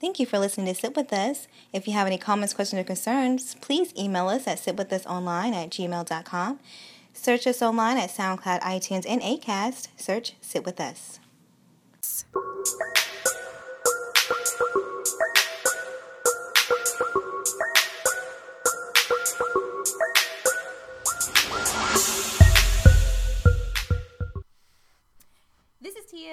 Thank you for listening to Sit With Us. If you have any comments, questions, or concerns, please email us at sitwithusonline at gmail.com. Search us online at SoundCloud, iTunes, and Acast. Search Sit With Us.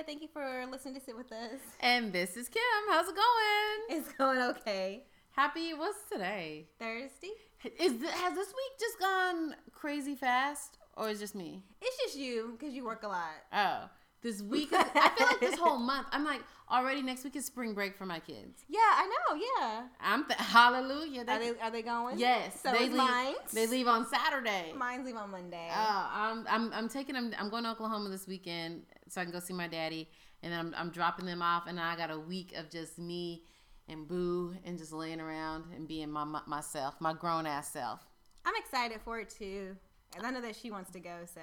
Thank you for listening to Sit With Us. And this is Kim. How's it going? It's going okay. Happy. What's today? Thursday? Is th- has this week just gone crazy fast, or is it just me? It's just you because you work a lot. Oh, this week. is- I feel like this whole month. I'm like already next week is spring break for my kids. Yeah, I know. Yeah. I'm th- hallelujah. Are they are they going? yes, So they leave. mine. They leave on Saturday. Mine's leave on Monday. Oh, I'm I'm I'm taking them. I'm going to Oklahoma this weekend so I can go see my daddy, and then I'm I'm dropping them off, and I got a week of just me and Boo and just laying around and being my, my myself, my grown ass self. I'm excited for it too. And I know that she wants to go, so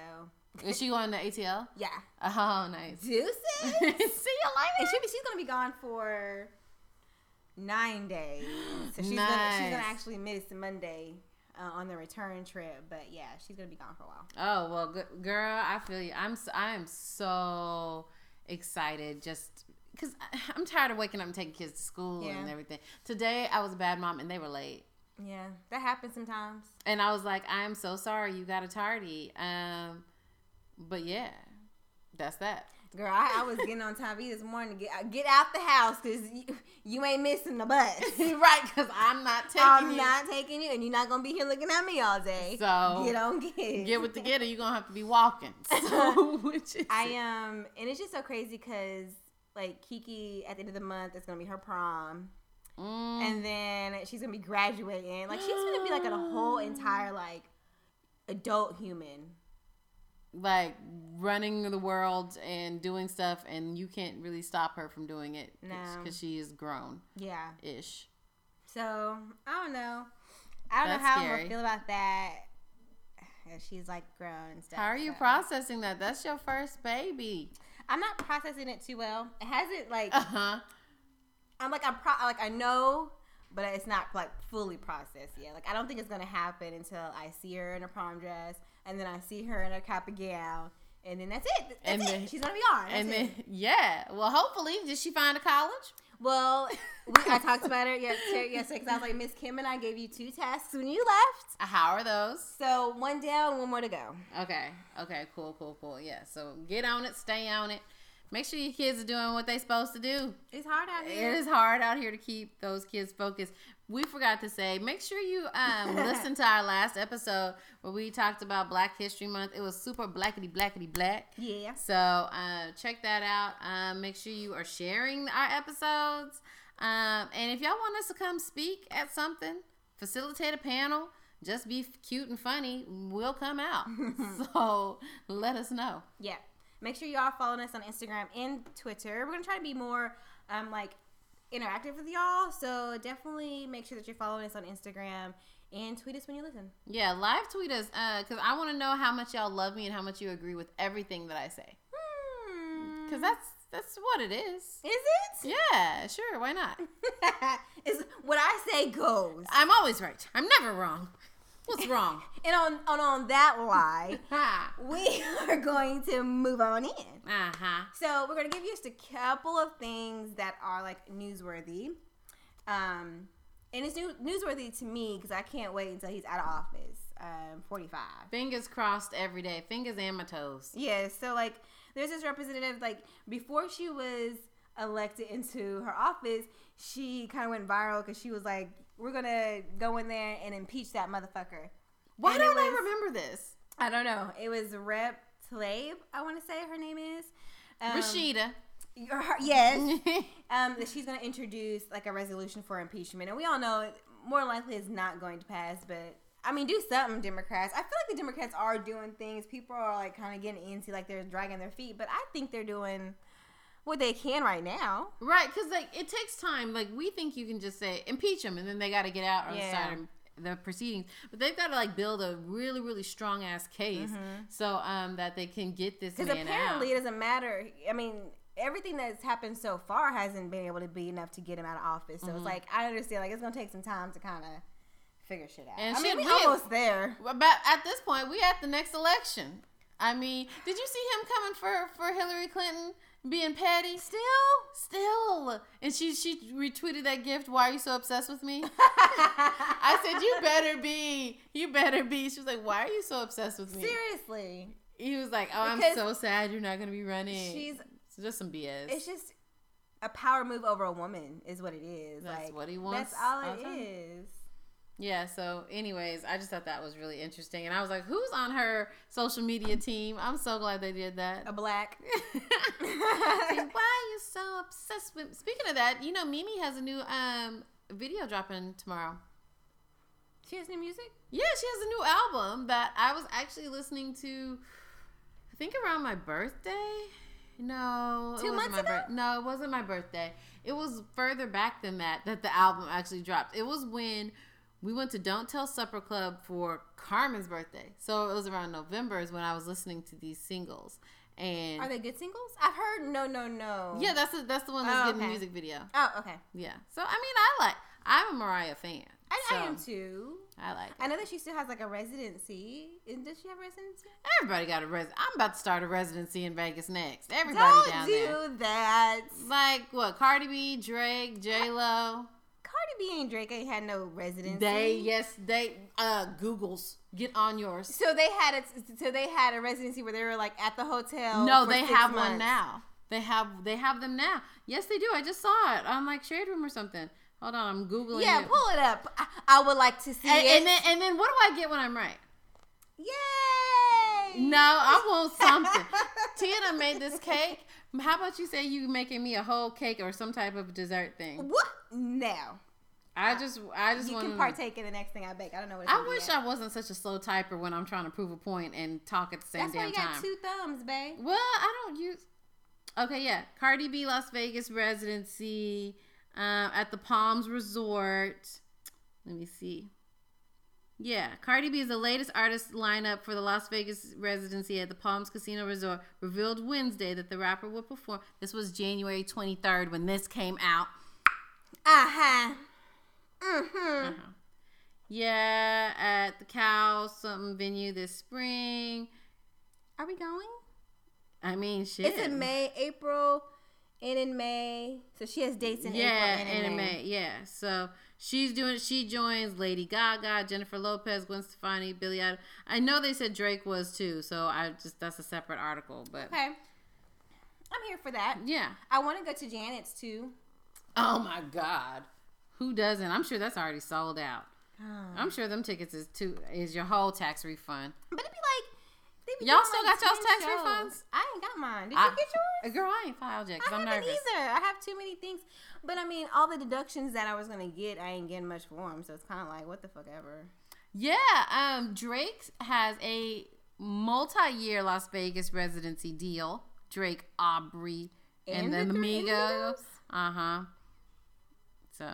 Is she going to ATL? yeah. Oh, nice. Deuces. see you later. and she, she's gonna be gone for nine days. So she's gonna she's gonna actually miss Monday uh, on the return trip. But yeah, she's gonna be gone for a while. Oh well, good, girl, I feel you. I'm I am so excited just because I'm tired of waking up and taking kids to school and everything. Today I was a bad mom and they were late. Yeah, that happens sometimes. And I was like, I'm so sorry, you got a tardy. Um, but yeah, that's that. Girl, I, I was getting on TV this morning to get get out the house because you, you ain't missing the bus. right, because I'm not taking I'm you. not taking you, and you're not gonna be here looking at me all day. So, get on, get Get with the getter, you're gonna have to be walking. So, which is I um, and it's just so crazy because like Kiki at the end of the month it's gonna be her prom, Mm. and then she's gonna be graduating. Like she's gonna be like a whole entire like adult human. Like running the world and doing stuff, and you can't really stop her from doing it No. because she is grown Yeah. ish. So I don't know. I don't That's know how I'm scary. gonna feel about that. She's like grown and stuff. How are you so. processing that? That's your first baby. I'm not processing it too well. It hasn't like Uh huh. I'm like I'm pro- like I know, but it's not like fully processed yet. Like I don't think it's gonna happen until I see her in a prom dress, and then I see her in a cap and gown, and then that's it. That's And it. then- She's gonna be on. That's And it. then, yeah. Well, hopefully, did she find a college? well, we, I talked about it yesterday. Yesterday, because I was like, Miss Kim and I gave you two tasks when you left. Uh, how are those? So one down, one more to go. Okay. Okay. Cool. Cool. Cool. Yeah. So get on it. Stay on it. Make sure your kids are doing what they're supposed to do. It's hard out here. It is hard out here to keep those kids focused. We forgot to say, make sure you um, listen to our last episode where we talked about Black History Month. It was super blackety blackety black. Yeah. So uh, check that out. Um, make sure you are sharing our episodes. Um, and if y'all want us to come speak at something, facilitate a panel, just be cute and funny, we'll come out. so let us know. Yeah. Make sure y'all following us on Instagram and Twitter. We're gonna try to be more um like interactive with y'all. So definitely make sure that you're following us on Instagram and tweet us when you listen. Yeah, live tweet us because I want to know how much y'all love me and how much you agree with everything that I say. Hmm. Because that's that's what it is. is it? Yeah, sure. Why not? is what I say goes. I'm always right. I'm never wrong. What's wrong? And on on, on that lie, we are going to move on in. Uh huh. So we're gonna give you just a couple of things that are like newsworthy. Um, and it's new, newsworthy to me because I can't wait until he's out of office. Um, forty five. Fingers crossed every day. Fingers and my toes. Yeah, so like there's this representative like before she was elected into her office, she kind of went viral because she was like, "We're gonna go in there and impeach that motherfucker." Why And don't I remember this? I don't know. It was Rep Tlaib, I want to say her name is um, Rashida. her- yes, um, that she's gonna introduce like a resolution for impeachment, and we all know it more likely is not going to pass, but. I mean, do something, Democrats. I feel like the Democrats are doing things. People are like kind of getting into, like they're dragging their feet, but I think they're doing what they can right now. right, because like it takes time. Like we think you can just say impeach him, and then they got to get out or Yeah. start the proceedings. But they've got to like build a really, really strong ass case so um that they can get this Because apparently out. it doesn't matter. I mean, everything that's happened so far hasn't been able to be enough to get him out of office. So Mm-hmm. it's like I understand, like it's gonna take some time to kind of figure shit out. And I mean, we we- almost there. But at this point, we at the next election. I mean, did you see him coming for for Hillary Clinton being petty? Still, Still, and she she retweeted that gift. Why are you so obsessed with me? I said you better be, you better be. She was like, why are you so obsessed with me? seriously, He was like, oh, I'm so sad you're not gonna be running. she's. It's just some BS. It's just a power move over a woman, is what it is. That's like what he wants That's all all it time. is. Yeah, so anyways, I just thought that was really interesting. And I was like, who's on her social media team? I'm so glad they did that. A black. Why are you so obsessed with Speaking of that, you know Mimi has a new um video dropping tomorrow. she has new music. Yeah, she has a new album that I was actually listening to I think around my birthday. No, Two months ago? bir- No, it wasn't my birthday. It was further back than that that the album actually dropped. It was when we went to Don't Tell Supper Club for Carmen's birthday. So it was around November is when I was listening to these singles. And Are they good singles? I've heard no, no, no. yeah, that's the, that's the one that's Oh, getting the okay. music video. Oh, okay. Yeah. So I mean, I like. I'm a Mariah fan. I, so I am too. I like. It. I know that she still has like a residency. Does she have residency? Everybody got a res. I'm about to start a residency in Vegas next. Everybody Don't down do there. that. Like what? Cardi B, Drake, J Lo. Cardi B and Drake ain't had no residency. They yes they uh Google's get on yours. So they had it. So they had a residency where they were like at the hotel. No, they have one now. They have they have them now. Yes, they do. I just saw it on like Shade Room or something. Hold on, I'm googling. Yeah, it. pull it up. I, I would like to see And, it. and then and then what do I get when I'm right? Yay! No, I want something. Tina made this cake. How about you say you making me a whole cake or some type of dessert thing? What? No. I just, I just You want can partake in the next thing I bake. I don't know what. I wish. I wasn't such a slow typer when I'm trying to prove a point and talk at the same That's why damn you got time. two thumbs, babe. well, I don't use. Okay, yeah, Cardi B Las Vegas residency um, at the Palms Resort. Let me see. Yeah, Cardi B is the latest artist lineup for the Las Vegas residency at the Palms Casino Resort. Revealed Wednesday that the rapper will perform. This was January 23rd when this came out. Uh huh. Mm-hmm. Uh-huh. Yeah, at the Cow something venue this spring. Are we going? I mean, shit. It's in May, April, and in May. So she has dates in yeah, April and in in May. May. Yeah, so she's doing. She joins Lady Gaga, Jennifer Lopez, Gwen Stefani, Billie Eilish. I know they said Drake was too, so I just that's a separate article, but Okay. I'm here for that. yeah. I want to go to Janet's too. Oh my God, who doesn't? I'm sure that's already sold out. Oh. I'm sure them tickets is too is your whole tax refund. But it'd be like, they Y'all still got y'all's tax shows. refunds? I ain't got mine. Did I- you get yours? Girl, I ain't filed yet I because I'm haven't nervous. either. I have too many things. But I mean, all the deductions that I was gonna get, I ain't getting much for them. So it's kind of like, what the fuck ever. Yeah, um, Drake has a multi-year Las Vegas residency deal. Drake, Aubrey, and, And the the Amigos. Uh huh. So,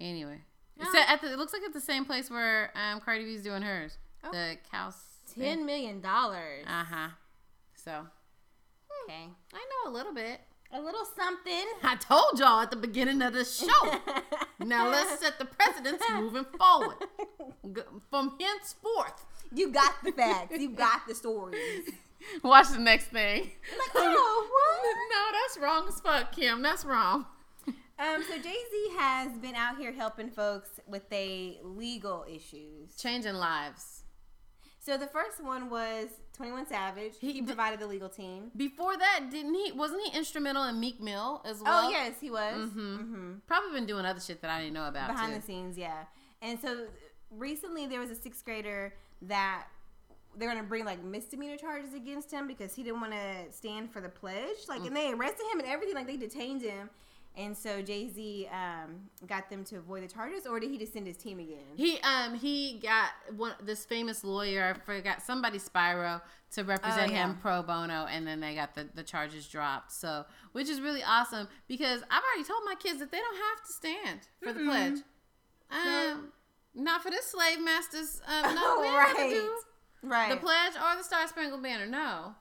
anyway, so at the, it looks like it's the same place where um Cardi B's doing hers. Oh. The Cows. Ten million dollars. Uh huh. So Okay. I know a little bit. A little something. I told y'all at the beginning of the show. now let's set the precedence moving forward. From henceforth. You got the facts. You got the stories. Watch the next thing. Like, oh, what? No, that's wrong as fuck, Kim. That's wrong. Um, so Jay Z has been out here helping folks with they legal issues. Changing lives. So the first one was Twenty One Savage. He, He provided the legal team. Before that, didn't he? Wasn't he instrumental in Meek Mill as well? oh yes, he was. Mhm. hmm Probably been doing other shit that I didn't know about. Behind too. the scenes, yeah. And so recently there was a sixth grader that they're gonna bring like misdemeanor charges against him because he didn't want to stand for the pledge. Like, and they arrested him and everything. Like, they detained him. And so Jay Z um, got them to avoid the charges, or did he just send his team again? He um he got one this famous lawyer I forgot somebody Spiro to represent Oh, yeah. him pro bono and then they got the, the charges dropped so which is really awesome because I've already told my kids that they don't have to stand for the Mm-mm. pledge um not for this slave masters um no we don't have to do right. the pledge or the Star Spangled Banner no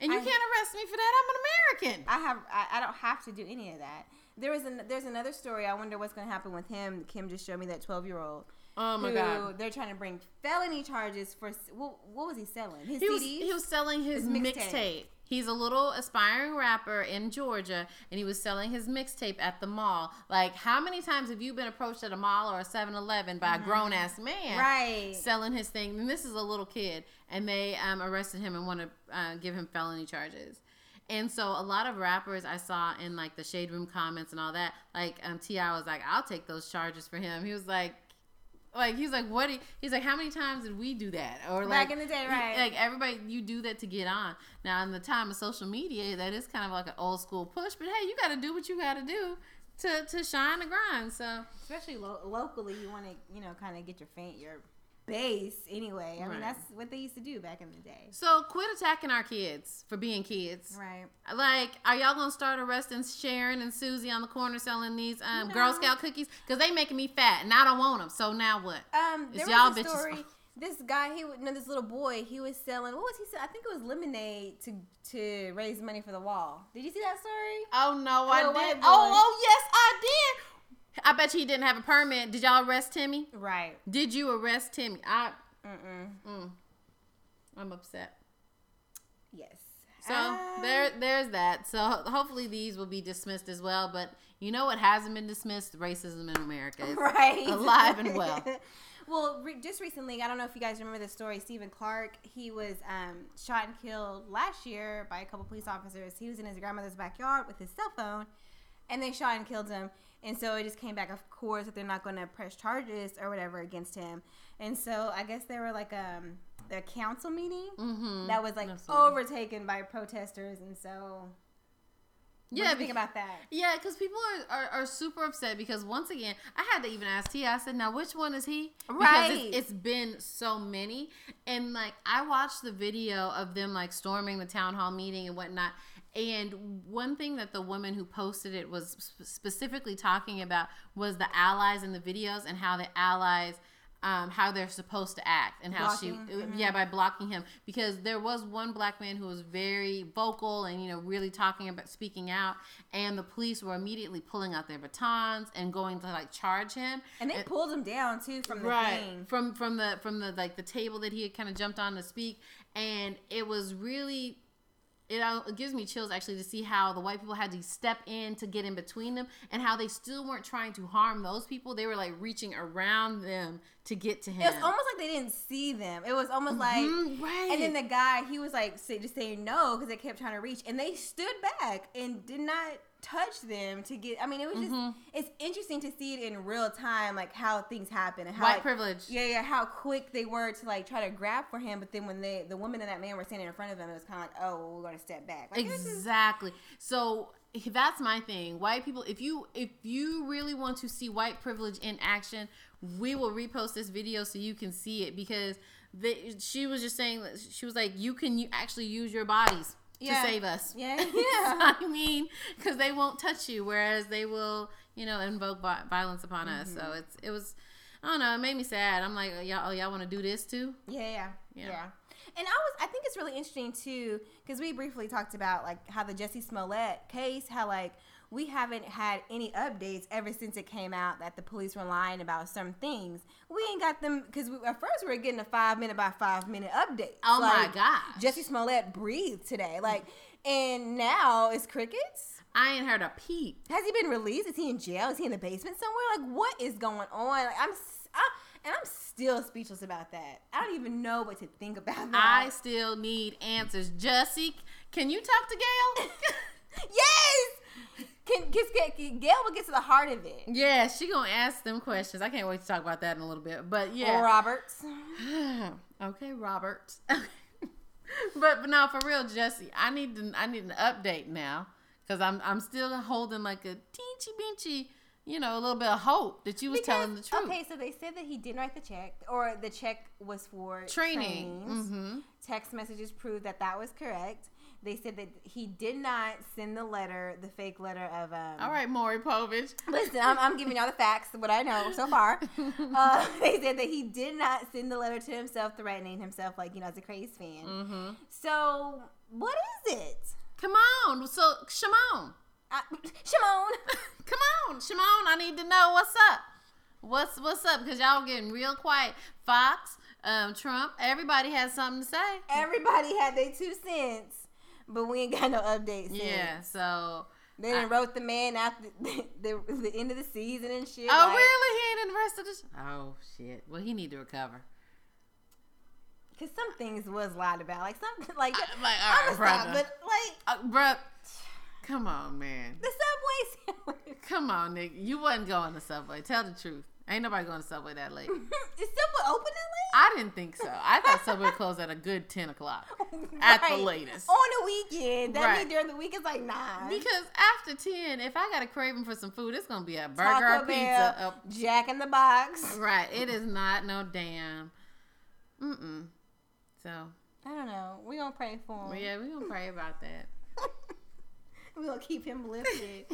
And you I- can't arrest me for that. I'm an American. I have I, I don't have to do any of that. There was an, there's another story. I wonder what's going to happen with him. Kim just showed me that 12 year old. Oh my god. They're trying to bring felony charges for what, what was he selling? His He CDs. was he was selling his, His mixtape. He's a little aspiring rapper in Georgia, and he was selling his mixtape at the mall. Like, how many times have you been approached at a mall or a 7-Eleven by a grown ass man, Mm-hmm. right. selling his thing? And this is a little kid, and they um, arrested him and want to uh, give him felony charges. And so a lot of rappers I saw in like the shade room comments and all that, like um, T.I. was like, "I'll take those charges for him." He was like, like he's like, "What?" you-" He's like, "How many times did we do that?" Or like Back in the day, he- right. Like everybody, you do that to get on. Now in the time of social media, that is kind of like an old school push. But hey, you got to do what you got to do to to shine the grind. So Especially lo- locally, you want to you know kind of get your faint your base anyway. I Right. mean that's what they used to do back in the day. so quit attacking our kids for being kids. Right. Like, are y'all gonna start arresting Sharon and Susie on the corner selling these um, Girl Scout cookies? Cause they making me fat and I don't want them. So now what? Um, there y'all was a story. This guy, he would no, this little boy, he was selling. What was he selling? I think it was lemonade to to raise money for the wall. Did you see that story? Oh no, I Little did. boy. Oh, oh yes, I did. I bet you he didn't have a permit. Did y'all arrest Timmy? Right. Did you arrest Timmy? I, Mm-mm. mm, I'm upset. Yes. So Ah. there, there's that. So hopefully these will be dismissed as well. But you know what hasn't been dismissed? Racism in America. It's right alive and well. well, re- just recently, I don't know if you guys remember the story. Stephon Clark, he was um, shot and killed last year by a couple police officers. He was in his grandmother's backyard with his cell phone, and they shot and killed him. And so it just came back, of course, that they're not going to press charges or whatever against him. And so I guess there were like um a council meeting Mm-hmm. that was like Absolutely. overtaken by protesters, and so. Yeah, think about that? Yeah, because people are, are, are super upset because once again, I had to even ask T. I said, "Now, which one is he?" Because Right. it's, it's been so many, and like I watched the video of them like storming the town hall meeting and whatnot. And one thing that the woman who posted it was specifically talking about was the allies in the videos and how the allies. Um, how they're supposed to act and how Blocking, she, mhm. yeah, by blocking him because there was one black man who was very vocal and you know really talking about speaking out and the police were immediately pulling out their batons and going to like charge him And they And- pulled him down too from the right thing. from from the from the like the table that he had kind of jumped on to speak and it was really it, it gives me chills actually to see how the white people had to step in to get in between them and how they still weren't trying to harm those people. They were like reaching around them to get to him It was almost like they didn't see them. It was almost like, Mhm, right and then the guy, he was like, say, just saying no because they kept trying to reach, and they stood back and did not touch them to get. I mean, it was just, Mhm. it's interesting to see it in real time, like how things happen and how, white like, privilege yeah, yeah, how quick they were to like try to grab for him, but then when they, the woman and that man were standing in front of them, it was kind of like, oh, well, we're gonna step back. Like, was just- exactly so that's my thing white people if you if you really want to see white privilege in action we will repost this video so you can see it because they, she was just saying that she was like you can you actually use your bodies Yeah. to save us yeah, yeah i mean because they won't touch you whereas they will you know invoke violence upon us Mm-hmm. so it's it was i don't know it made me sad i'm like y'all oh, y'all want to do this too Yeah, yeah, Yeah. yeah. And I was, I think it's really interesting too, because we briefly talked about like how the Jussie Smollett case, how like we haven't had any updates ever since it came out that the police were lying about some things. We ain't got them because we, at first we were getting a five minute by five minute update. oh my god, Jussie Smollett breathed today, like, and now it's crickets. i ain't heard a peep Has he been released? Is he in jail? Is he in the basement somewhere? Like, what is going on? Like, I'm, I, and I'm still speechless about that. I don't even know what to think about that. I still need answers. Jussie, can you talk to Gayle? yes. Can, can, can Gayle will get to the heart of it. yeah, she gonna ask them questions. I can't wait to talk about that in a little bit. But Or yeah, Roberts. okay, Roberts. but, but no, for real, Jussie, I need to, I need an update now because I'm I'm still holding like a teensy beachy, you know, a little bit of hope that you was telling the truth. Okay, so they said that he didn't write the check, or the check was for Training. Mm-hmm. Text messages proved that that was correct. They said that he did not send the letter, the fake letter of. Um, All right, Maury Povich. Listen, I'm, I'm giving y'all the facts, what I know so far. Uh, they said that he did not send the letter to himself, threatening himself, like, you know, as a crazy fan. Mm-hmm. So What is it? Come on. So, Shimon. I, Shimon. Come on, Shimon. I need to know what's up. What's what's up? Because y'all getting real quiet. Fox, um, Trump, everybody has something to say. Everybody had their two cents, but we ain't got no updates. Yeah, so They done wrote the man after the, the, the end of the season and shit. Oh like- really? He ain't in the rest of the sh- Oh shit. Well he need to recover. Cause some things was lied about, like something like I- like, I'm all stop, but like Uh, bruh, come on, man. the subway sandwich. Come on, nigga. You wasn't going to the Subway. Tell the truth. Ain't nobody going to Subway that late. Is Subway open that late? I didn't think so. I thought Subway closed at a good 10 o'clock. late? At the latest. On the weekend. That Right. mean during the week it's like nine. Because after 10, if I got a craving for some food, it's going to be a burger Taco or Bell, pizza. Uh, Jack in the Box. right. It is not no damn. Mm-mm. So, I don't know. We gonna pray for him. yeah, we going to pray about that. we gonna keep him lifted.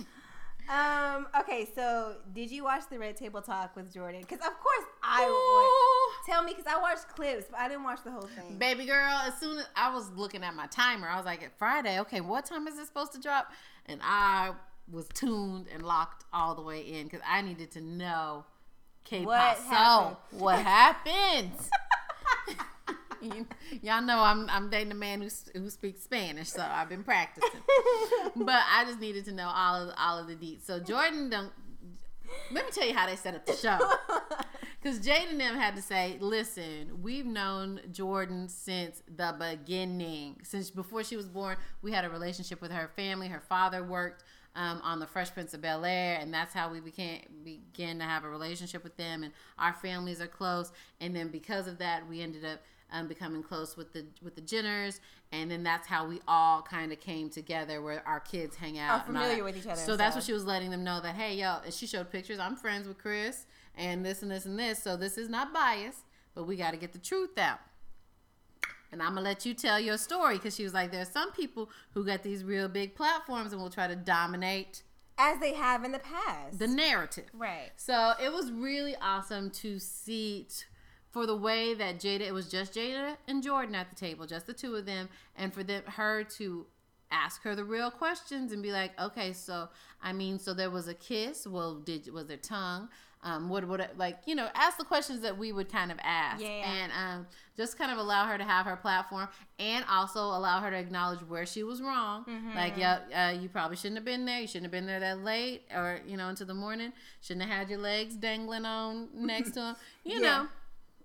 um. Okay. So, did you watch the Red Table Talk with Jordan? Because of course I would. Tell me, because I watched clips, but I didn't watch the whole thing. Baby girl, as soon as I was looking at my timer, I was like, Friday, okay, what time is it supposed to drop? And I was tuned and locked all the way in because I needed to know K What Paso. happened? What happened? You- Y'all know I'm I'm dating a man who who speaks Spanish, so I've been practicing. but I just needed to know all of all of the deets. So Jordan don't. Let me tell you how they set up the show. Because Jade and them had to say, listen, we've known Jordan since the beginning. Since before she was born, we had a relationship with her family. Her father worked um, on the Fresh Prince of Bel Air, and that's how we became began to have a relationship with them. And our families are close. And then because of that, we ended up um, becoming close with the with the Jenners, and then that's how we all kind of came together, where our kids hang out. all familiar with each other So that's what she was letting them know that hey, yo, and she showed pictures. I'm friends with Chris, and this and this and this. So this is not biased, but we got to get the truth out. And I'm gonna let you tell your story because she was like, there's some people who got these real big platforms and will try to dominate As they have in the past. the narrative. right. So it was really awesome to see t- for the way that Jada, it was just Jada and Jordan at the table, just the two of them, and for them her to ask her the real questions and be like, okay, so I mean, so there was a kiss. Well, did was there tongue? Um, what would like you know ask the questions that we would kind of ask, Yeah. and um, just kind of allow her to have her platform, and also allow her to acknowledge where she was wrong. Like, yeah, uh, you probably shouldn't have been there. You shouldn't have been there that late, or you know, into the morning. Shouldn't have had your legs dangling on next to him. You Yeah. know,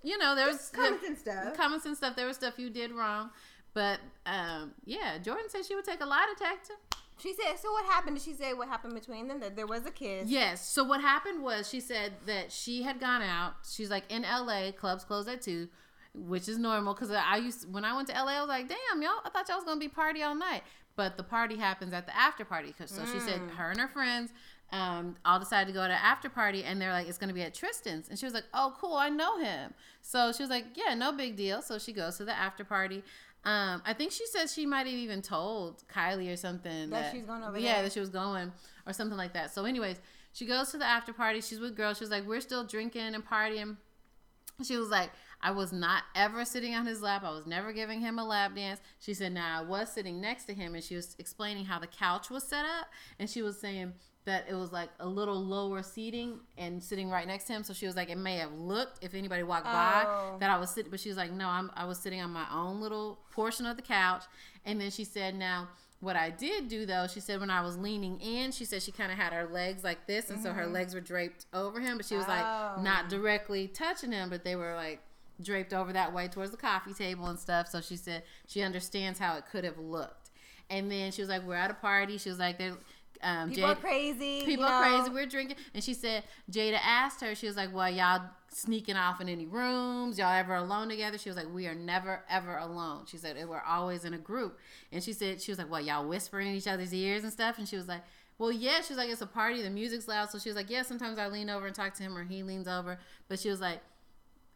you know, there was comments and stuff. common sense stuff. There was stuff you did wrong, but um, yeah, Jordan said she would take a lie detector. She said, so what happened? Did she say what happened between them? That there was a kiss. Yes. So what happened was she said that she had gone out. She's like in LA, clubs close at two, which is normal because I used when I went to LA, I was like, damn, y'all, I thought y'all was gonna be party all night, but the party happens at the after party. Cause so she said her and her friends. Um, all decided to go to after party, and they're like, "It's gonna be at Tristan's," and she was like, "Oh, cool, I know him." So she was like, "Yeah, no big deal." So she goes to the after party. Um, I think she says she might have even told Kylie or something That she was going over Yeah, there. that she was going or something like that. So, anyways, she goes to the after party. She's with girls. She's like, we're still drinking and partying. She was like, I was not ever sitting on his lap. I was never giving him a lap dance. She said, now I was sitting next to him and she was explaining how the couch was set up. And she was saying that it was like a little lower seating and sitting right next to him. So she was like, it may have looked if anybody walked Oh. by that I was sitting, but she was like, no, I'm, I was sitting on my own little portion of the couch. And then she said, now, what I did do though, she said when I was leaning in, she said she kind of had her legs like this, and so her mm-hmm. legs were draped over him, but she was Oh. like not oh. directly touching him, but they were like draped over that way towards the coffee table and stuff. So she said she understands how it could have looked. And then she was like, "We're at a party." She was like, "They're um, People are Jada- crazy. People you are crazy. We're drinking." And she said Jada asked her. She was like, "Well, y'all sneaking off in any rooms? Y'all ever alone together?" She was like, "We are never ever alone." She said, "We're always in a group." And she said, "She was like, what? Y'all whispering in each other's ears and stuff?" And she was like. Well, yeah, she was like, it's a party, the music's loud. So she was like, yeah, sometimes I lean over and talk to him or he leans over. But she was like,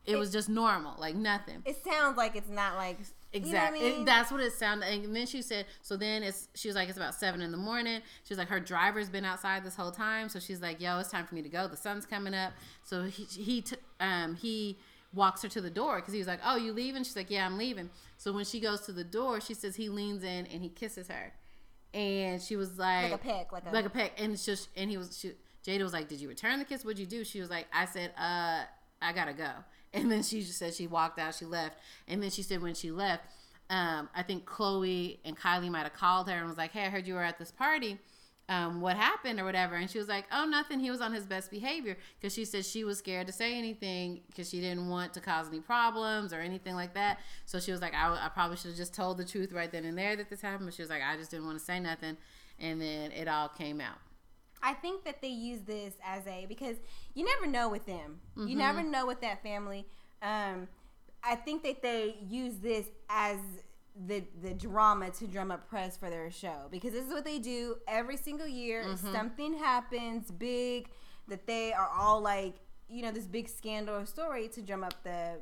it was just normal, like nothing. It sounds like it's not like Exactly. You know I It- mean? that's what it sounded. And then she said, so then it's, she was like, it's about seven in the morning. She was like, her driver's been outside this whole time. So she's like, yo, it's time for me to go. The sun's coming up. So he, he, t- um, he walks her to the door because he was like, "Oh, you leaving?" She's like, "Yeah, I'm leaving." So when she goes to the door, she says he leans in and he kisses her, and she was like, Like a peck, like a like a peck, and it's just and he was she, Jada was like, "Did you return the kiss? What'd you do?" She was like, "I said, uh, I gotta go," and then she just said she walked out, she left, and then she said when she left, um, I think Khloe and Kylie might have called her and was like, "Hey, I heard you were at this party." um, what happened or whatever. And she was like, oh, nothing. He was on his best behavior because she said she was scared to say anything because she didn't want to cause any problems or anything like that. So she was like, I, I probably should have just told the truth right then and there that this happened. But she was like, I just didn't want to say nothing. And then it all came out. I think that they use this as a because you never know with them. Mm-hmm. You never know with that family. Um, I think that they use this as the the drama to drum up press for their show because this is what they do every single year. Mm-hmm. Something happens big that they are all like you know this big scandal or story to drum up the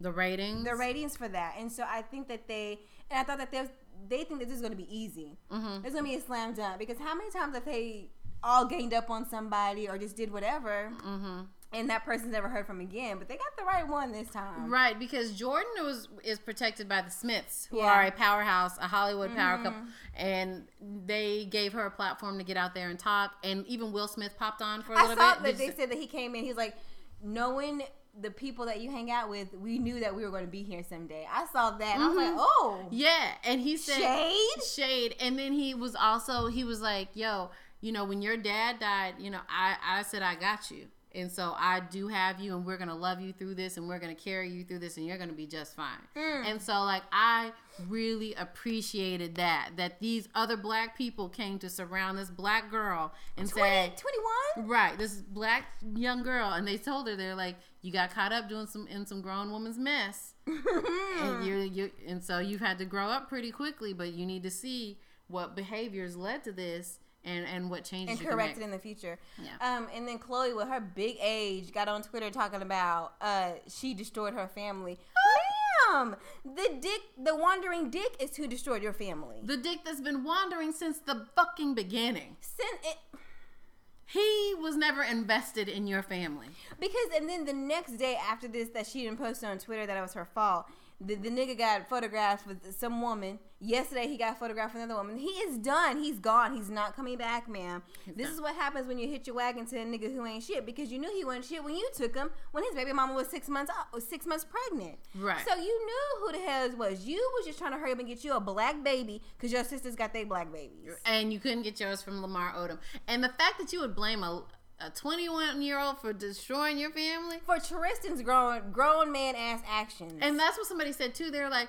The ratings. the ratings for that. And so I think that they and I thought that there's they think that this is going to be easy. Mhm. It's going to be a slam dunk because how many times have they all gained up on somebody or just did whatever mm-hmm. and that person's never heard from again? But they got the right one this time. Right, because Jordan was is protected by the Smiths, who Yeah. are a powerhouse, a Hollywood power Mhm. couple, and they gave her a platform to get out there and talk. And even Will Smith popped on for a I little saw bit. that they said that he came in. He's like, knowing the people that you hang out with, we knew that we were going to be here someday. I saw that. And I was like, Mhm. oh, yeah, and he said shade. shade, and then he was also he was like, "Yo, you know, when your dad died, you know, I I said I got you." And so I do have you, and we're gonna love you through this, and we're gonna carry you through this, and you're gonna be just fine. Mm. And so, like, I really appreciated that that these other black people came to surround this black girl and 20, say, 21? Right, this black young girl, and they told her they're like, you got caught up doing some in some grown woman's mess, and you're, you and so you've had to grow up pretty quickly, but you need to see what behaviors led to this and and what changes and you can correct it in the future. Yeah. Um, and then Khloe, with her big age, got on Twitter talking about uh, she destroyed her family. Ma'am, the dick, the wandering dick, is who destroyed your family. The dick that's been wandering since the fucking beginning. Send it He was never invested in your family. because, and then the next day after this, that she didn't post on Twitter that it was her fault. The, the nigga got photographed with some woman. Yesterday, he got photographed with another woman. He is done. He's gone. He's not coming back, ma'am. this done. is what happens when you hit your wagon to a nigga who ain't shit because you knew he wasn't shit when you took him when his baby mama was six months six months pregnant. Right. So you knew who the hell was. You was just trying to hurry up and get you a black baby because your sisters got their black babies. and you couldn't get yours from Lamar Odom. And the fact that you would blame a a 21 year old for destroying your family, For Tristan's grown grown man ass actions. and that's what somebody said too. They're like,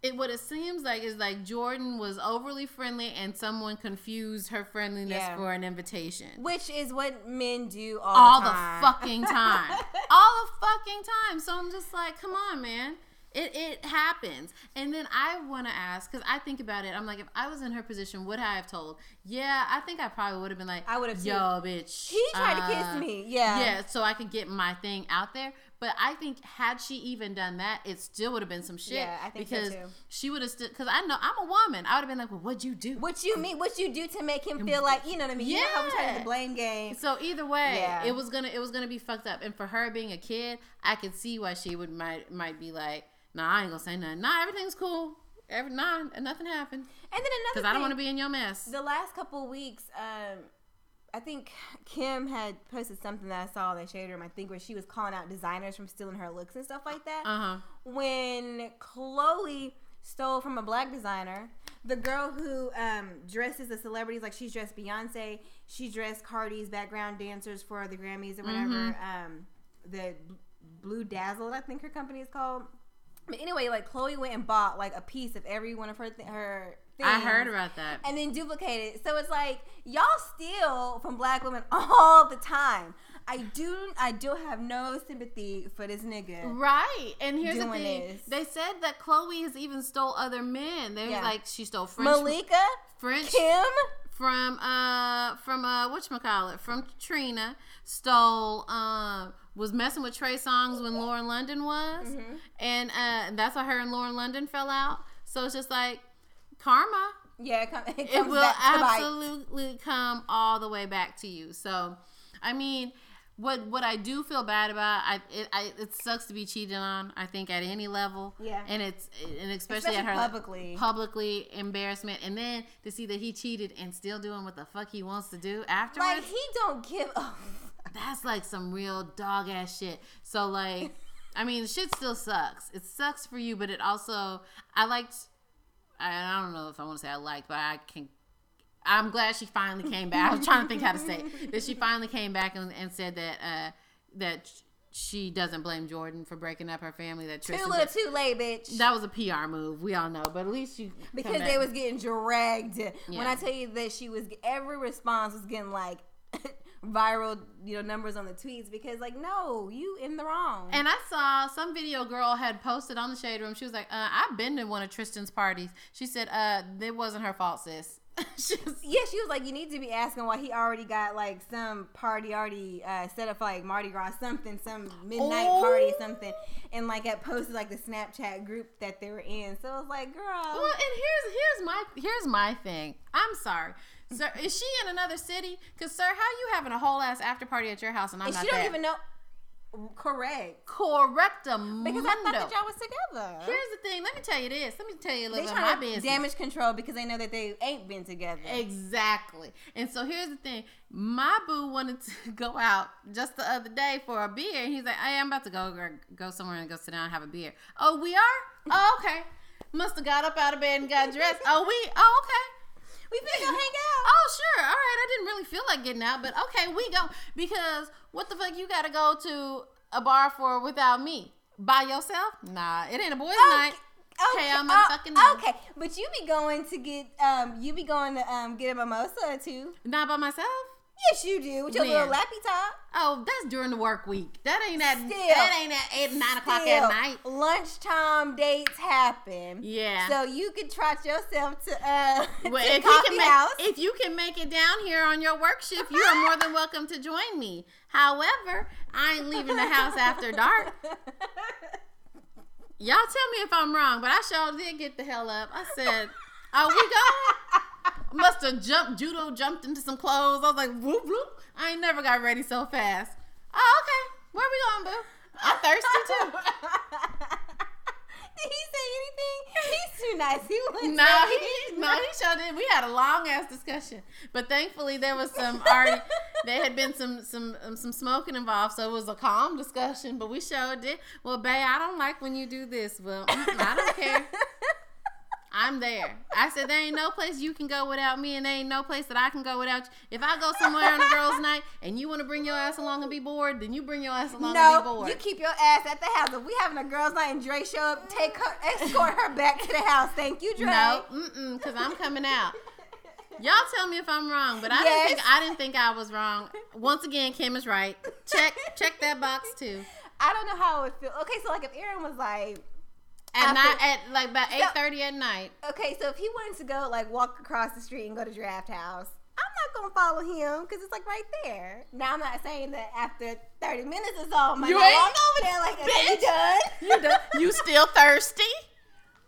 it what it seems like is like Jordan was overly friendly, and someone confused her friendliness Yeah. for an invitation. which is what men do all, All the the fucking time, all the fucking time. So I'm just like, come on, man. It, it happens. And then I want to ask, because I think about it, I'm like, if I was in her position, would I have told? Yeah, I think I probably would have been like, I would have too. Yo, bitch. He tried to uh, kiss me. Yeah. Yeah, so I could get my thing out there. But I think had she even done that, it still would have been some shit. Yeah, I think so, because too. she would have still. Because I know I'm a woman. I would have been like, well, what'd you do? What you mean? What you do to make him feel like you know what I mean? You know how we try to blame game. So either way, Yeah. it was gonna it was gonna be fucked up. And for her being a kid, I could see why she would might might be like, nah, I ain't gonna say nothing. Nah, everything's cool. Every nah, nothing happened. And then another Because I don't want to be in your mess. The last couple weeks, um, I think Kim had posted something that I saw that shade room. I think where she was calling out designers from stealing her looks and stuff like that. Uh huh. when Khloe stole from a black designer, the girl who um, dresses the celebrities like she's dressed Beyonce, she dressed Cardi's background dancers for the Grammys or whatever. Um, the B- Bleu Dazzle, I think her company is called. But anyway, like Khloe went and bought like a piece of every one of her th- her. Things I heard about that. and then duplicate it. So it's like y'all steal from black women all the time. I do I do have no sympathy for this nigga. Right. And here's the thing. this. They said that Khloe has even stole other men. They Yeah. was like she stole French Malika, French Kim, from uh from uh whatchamacallit from Katrina stole um was messing with Trey Songz when Lauren London was Mm-hmm. and uh that's why her and Lauren London fell out so it's just like karma Yeah, it, come, it it will back to bite. absolutely come all the way back to you so I mean what what I do feel bad about, I it, I it sucks to be cheated on. I think at any level, Yeah. and it's and especially, Especially at her publicly. publicly embarrassment, and then to see that he cheated and still doing what the fuck he wants to do afterwards. Like he don't give a. that's like some real dog ass shit. So like, I mean, shit still sucks. It sucks for you, but it also I liked. I, I don't know if I want to say I liked, but I can. I'm glad she finally came back. I was trying to think how to say it. that she finally came back and, and said that uh, that she doesn't blame Jordan for breaking up her family. That Tristan Too little, too late, bitch. that was a PR move. We all know, but at least you because they was getting dragged. When I tell you that she was, every response was getting like viral, you know, numbers on the tweets. Because like, no, you in the wrong. And I saw some video girl had posted on the shade room. She was like, uh, "I've been to one of Tristan's parties." She said, "Uh, it wasn't her fault, sis." she was, yeah, she was like, you need to be asking why he already got like some party already uh, set up for like Mardi Gras something, some midnight Oh. party something, and like it posted like the Snapchat group that they were in. So it was like, girl, well, and here's here's my here's my thing. I'm sorry, sir. Is she in another city? Cause sir, how you having a whole ass after party at your house and I'm and not she don't there? even know. Correct, Correctamundo. because I thought that y'all was together. Here's the thing. Let me tell you this. Let me tell you a they little bit of my business. damage control because they know that they ain't been together. Exactly. And so here's the thing. My boo wanted to go out just the other day for a beer. And he's like, hey, I'm about to go go somewhere and go sit down and have a beer. Oh, we are? Oh, okay. Must have got up out of bed and got dressed. Oh, we? Oh, okay. We finna go hang out. Oh, sure. All right. I didn't really feel like getting out, but okay, we go. Because what the fuck you got to go to a bar for without me? By yourself? Nah, it ain't a boys' night. Okay, Hell, oh, motherfucking no. okay, but you be going to get um, you be going to um, get a mimosa or two. Not by myself. Yes, you do with your When? little lappy top. Oh, that's during the work week. That ain't at Still. that ain't at eight nine o'clock at night. Lunchtime dates happen. Yeah. So you can trot yourself to uh Well, to if you coffee can make house. if you can make it down here on your work shift, you are more than welcome to join me. However, I ain't leaving the house after dark. Y'all tell me if I'm wrong, but I sure did get the hell up. I said, "Are we going?" Must have jumped, judo jumped into some clothes. I was like, "Whoop whoop!" I ain't never got ready so fast. Oh, okay. Where we going, boo? I'm thirsty too. Did he say anything? He's too nice. He wouldn't No, say he, no, he sure did. We had a long ass discussion, but thankfully there was some already. there had been some some um, some smoking involved, so it was a calm discussion. But we sure it. Well, Bay, I don't like when you do this. Well, I don't care. I'm there. I said there ain't no place you can go without me, and there ain't no place that I can go without you. If I go somewhere on a girls' night and you want to bring your ass along and be bored, then you bring your ass along and be No, bored. you keep your ass at the house. If we having a girls' night and Dre show up, take her, escort her back to the house. Thank you, Dre. No, mm-mm, because I'm coming out. Y'all tell me if I'm wrong, but I Yes. didn't think I didn't think I was wrong. Once again, Kim is right. Check check that box too. I don't know how it would feel. Okay, so like if Aaron was like, At night, at like about So- eight thirty at night. okay, so if he wanted to go like walk across the street and go to Draft House, I'm not gonna follow him because it's like right there. Now I'm not saying that after 30 minutes or so, might You oh, ain't- walk over there like, are you done? You done, you still thirsty?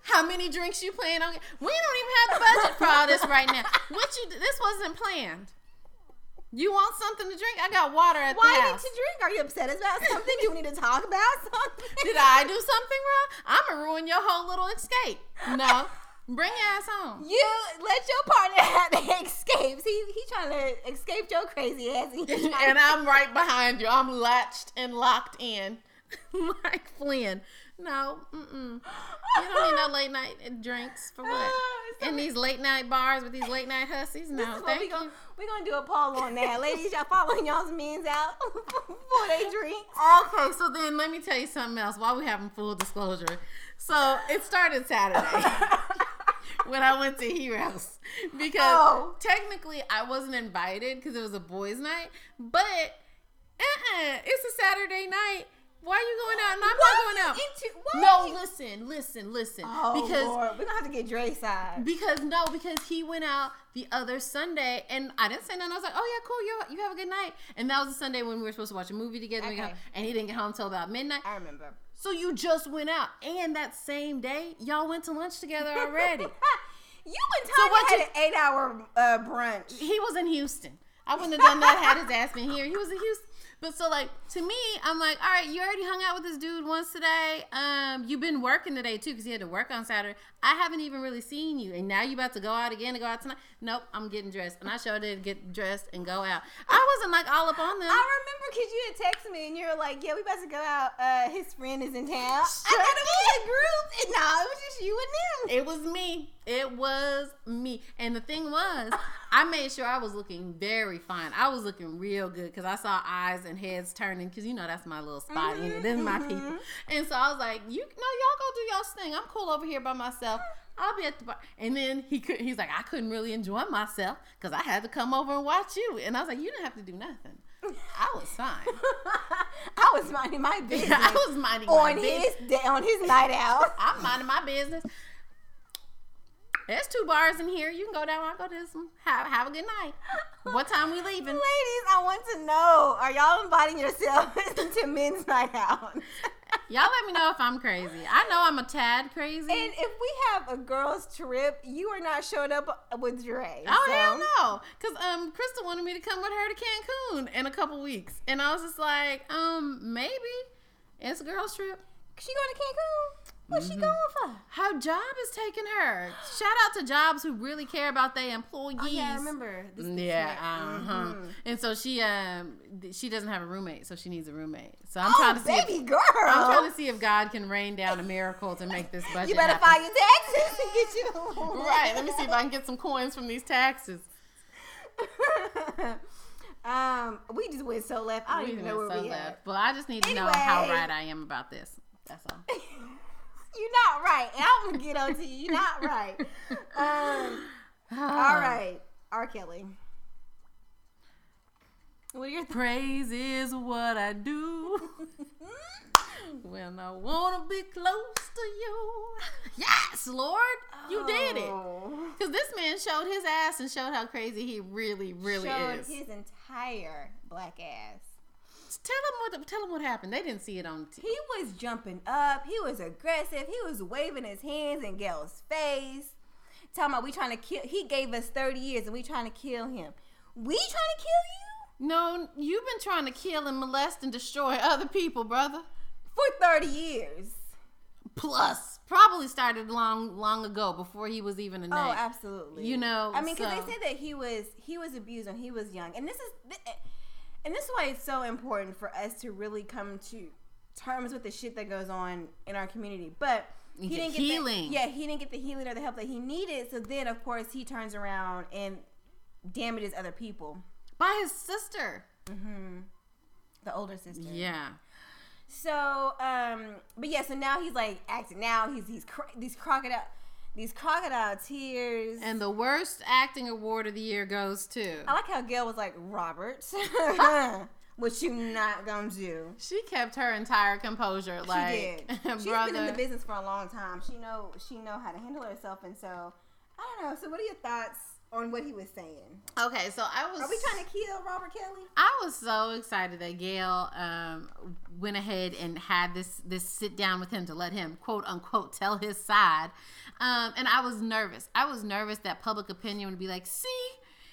How many drinks you plan on? We don't even have the budget for all this right now. What you? This wasn't planned. You want something to drink? I got water at Why the did house. you drink? Are you upset about something? Do we need to talk about something? Did I do something wrong? I'ma ruin your whole little escape. No, bring your ass home. You let your partner have the escapes. He he trying to escape your crazy ass. And, he trying and to- I'm right behind you. I'm latched and locked in, like Flynn. No, mm-mm. You don't need no late night drinks for ah, what? So In these late night bars with these late night hussies? No, thank we you. gonna we gonna do a poll on that, ladies. Y'all following y'all's men's out before they drink. Okay, so then let me tell you something else while we having full disclosure. So it started Saturday when I went to Heroes because Oh. technically I wasn't invited because it was a boys' night, but uh-uh, it's a Saturday night. Why are you going out and I'm Why not going out? into- no, you- listen, listen, listen. Oh because Lord, we're gonna have to get Dre side. because no, because he went out the other Sunday, and I didn't say nothing. I was like, "Oh yeah, cool. You you have a good night." And that was the Sunday when we were supposed to watch a movie together. We got- Okay. and he didn't get home till about midnight. I remember. So you just went out, and that same day, y'all went to lunch together already. you and So Tanya what had you- an eight-hour uh, brunch. he was in Houston. I wouldn't have done that had his ass been here. He was in Houston. But so like to me, I'm like, all right, you already hung out with this dude once today. Um, you've been working today too because he had to work on Saturday. I haven't even really seen you, and now you're about to go out again to go out tonight. Nope, I'm getting dressed, and I sure did get dressed and go out. I wasn't like all up on them. I remember because you had texted me and you were like, "Yeah, we about to go out. Uh, his friend is in town." I thought it was a group, and no, it was just you and them. It was me. It was me. And the thing was, I made sure I was looking very fine. I was looking real good because I saw eyes and heads turning because you know that's my little spot in mm-hmm, it. This is my mm-hmm. people. And so I was like, you know, y'all go do y'all thing. I'm cool over here by myself. I'll be at the bar. And then he could. He's like, I couldn't really enjoy myself because I had to come over and watch you. And I was like, you didn't have to do nothing. I was fine. I was minding my business. I was minding my on business. his day, on his night out. I'm minding my business. There's two bars in here. You can go down. I'll go to this one. Have, have a good night. What time we leaving? Ladies, I want to know: Are y'all inviting yourselves to men's night out? Y'all let me know if I'm crazy. I know I'm a tad crazy. And if we have a girls' trip, you are not showing up with Dre. Oh so- hell no! Cause um, Crystal wanted me to come with her to Cancun in a couple weeks, and I was just like, um, maybe it's a girls trip. She going to Cancun? What's Mm-hmm. she going for? Her job is taking her. Shout out to jobs who really care about their employees. Oh, yeah, I remember. This Yeah, uh huh. Mhm. And so she um she doesn't have a roommate, so she needs a roommate. So I'm Oh, trying to see. baby If, girl. I'm trying to see if God can rain down a miracle to make this budget. You better happen. file your taxes and get you a. Right. Let me see if I can get some coins from these taxes. um, we just went so left. I don't We even know where so we left. at. But I just need to know how right I am about this. That's all. You're not right. And I'm gonna get on to you. You're not right. Um, all right, R. Kelly. What are your th- Praise is what I do when I want to be close to you. Yes, Lord, you did it. Oh. Because this man showed his ass and showed how crazy he really, really Showed is. his entire black ass. Tell him what. Tell him what happened. They didn't see it on TV. He was jumping up. He was aggressive. He was waving his hands in Gayle's face. Talking about we trying to kill. He gave us thirty years and we trying to kill him. We trying to kill you No, you've been trying to kill and molest and destroy other people, brother. for thirty years. Plus, probably started long, long ago before he was even a oh, name. Oh, absolutely. You know, I mean, because so- they said that he was he was abused when he was young, and this is and this is why it's so important for us to really come to terms with the shit that goes on in our community. But he didn't get healing. The, yeah, he didn't get the healing or the help that he needed. So then, of course, he turns around and damages other people. By his sister. The older sister. Yeah. So, um, but yeah, so now he's like acting. Now he's he's cr- these crocodile, these crocodile tears. And the worst acting award of the year goes to. I like how Gayle was like, Robert, what you not gonna do? She kept her entire composure. Like, she did. She's brother. been in the business for a long time. She know she know how to handle herself, and so I don't know. So, what are your thoughts on what he was saying? okay, so I was. Are we trying to kill Robert Kelly? I was so excited that Gayle um, went ahead and had this this sit down with him to let him quote unquote tell his side, um, and I was nervous. I was nervous that public opinion would be like, "See,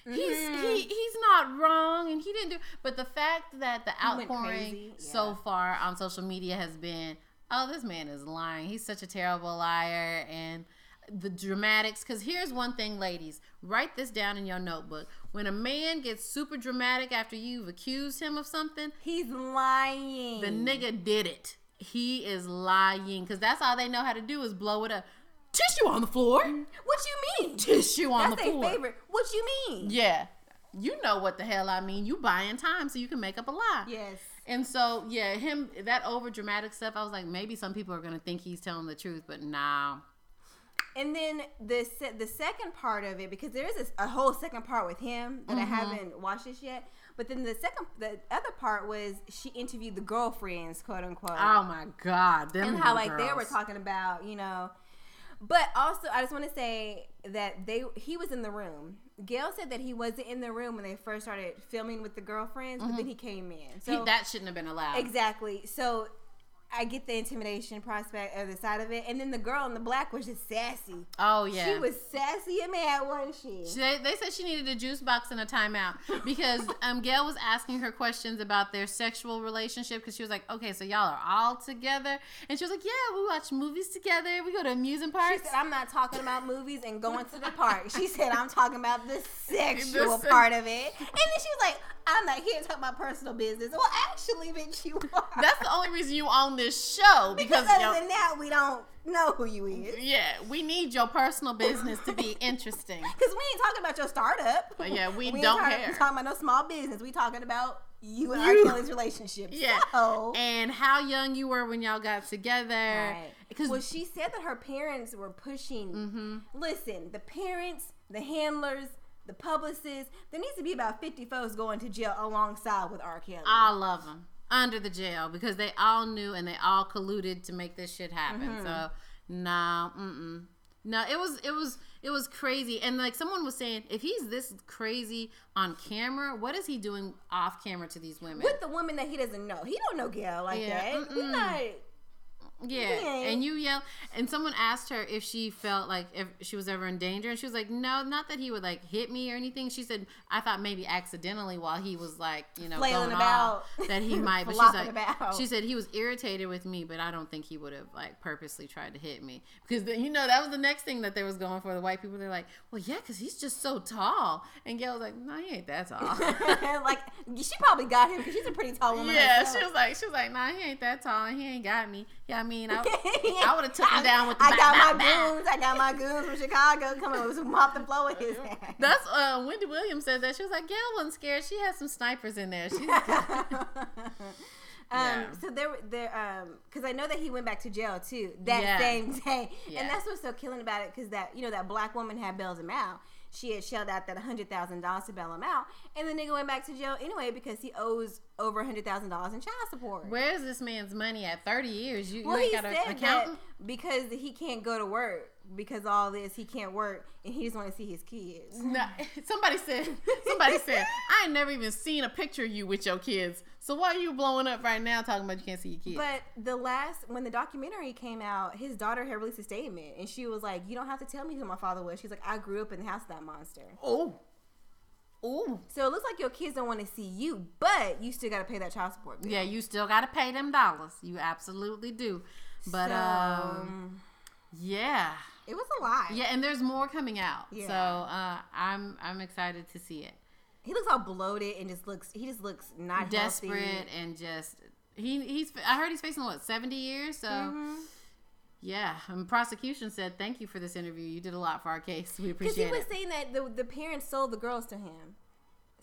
he's Mm-hmm. he, he's not wrong, and he didn't do." But the fact that the outpouring crazy, so far on social media has been, "Oh, this man is lying. He's such a terrible liar," and the dramatics because here's one thing ladies write this down in your notebook when a man gets super dramatic after you've accused him of something He's lying. the nigga did it he is lying because that's all they know how to do is blow it up tissue on the floor What you mean? tissue on the floor. That's the their floor favorite. What you mean? yeah you know what the hell i mean you buying time so you can make up a lie Yes. and so yeah him that over dramatic stuff i was like maybe some people are gonna think he's telling the truth but nah And then the se- the second part of it, because there is a, a whole second part with him that I Mm-hmm. haven't watched this yet. But then the second, the other part was she interviewed the girlfriends, quote unquote, oh my god and how like they were talking about, you know. But also, I just want to say that they he was in the room. Gayle said that he wasn't in the room when they first started filming with the girlfriends, but then he came in. So He- that shouldn't have been allowed Exactly. So I get the intimidation prospect of the side of it, and then the girl in the black was just sassy. Oh yeah, She was sassy and mad, wasn't she? She- They, they said she needed a juice box and a timeout because um, Gayle was asking her questions about their sexual relationship because she was like, okay, so y'all are all together. And she was like, yeah, we watch movies together. We go to amusement She parks. said, "I'm not talking about movies and going to the park." She said, "I'm talking about the sexual part of it." And then she was like, "I'm not here to talk about personal business." Well, actually, bitch, you are. That's the only reason you own this show because, because other than that, we don't know who you is. yeah, we need your personal business to be interesting. Because we ain't talking about your startup. But yeah, we ain't don't talking, care. talking about no small business. We talking about you and You. R. Kelly's relationship. Yeah, So, and how young you were when y'all got together. right. Because well, she said that her parents were pushing. Mhm. Listen, the parents, the handlers, the publicists. There needs to be about fifty folks going to jail alongside with R. Kelly. all of them under the jail because they all knew and they all colluded to make this shit happen. Mm-hmm. So no, mm-mm. no, it was it was it was crazy. And like someone was saying, if he's this crazy on camera, what is he doing off camera to these women? with the woman that he doesn't know. He don't know Gayle like Yeah, that. Not. Yeah, and you yell. And someone asked her if she felt like if she was ever in danger, and she was like, "No, not that he would like hit me or anything." She said, "I thought maybe accidentally while he was like, you know, Flailing going about. off, that he might." But she's like, about. she said he was irritated with me, but I don't think he would have like purposely tried to hit me because then, you know that was the next thing that they was going for. The white people, they're like, "Well, yeah, because he's just so tall," and Gayle was like, "No, he ain't that tall." like she probably got him because she's a pretty tall woman. Yeah, herself. she was like, she was like, nah, he ain't that tall, and he ain't got me. Yeah, I mean, I, I would have took him down with the I got my bat. goons. I got my goons from Chicago coming with some mop the floor with his ass. That's uh, Wendy Williams said that she was like, Gayle wasn't scared. She had some snipers in there. She's Um, Yeah. so there, there, um, because I know that he went back to jail too that Yeah. same day, Yeah. and that's what's so killing about it. Because that, you know, that black woman had bailed him out. She had shelled out that hundred thousand dollars to bail him out, and the nigga went back to jail anyway because he owes over hundred thousand dollars in child support. Where's this man's money at? Thirty years? You, you well, ain't he got an accountant? because he can't go to work because all this he can't work, and he just want to see his kids. No, somebody said. Somebody said I ain't never even seen a picture of you with your kids. So why are you blowing up right now talking about you can't see your kids? But the last when the documentary came out, his daughter had released a statement, and she was like, "You don't have to tell me who my father was." She's like, "I grew up in the house of that monster." oh, oh, So it looks like your kids don't want to see you, but you still got to pay that child support. Bill. yeah, you still got to pay them dollars. You absolutely do. But So, um, yeah. it was a lot. Yeah, and there's more coming out. Yeah. So uh, I'm I'm excited to see it. He looks all bloated and just looks. He just looks not Desperate healthy. and just he he's I heard he's facing what 70 years. So Mhm. yeah, and prosecution said thank you for this interview. You did a lot for our case. We appreciate it. Because he was saying that the the parents sold the girls to him,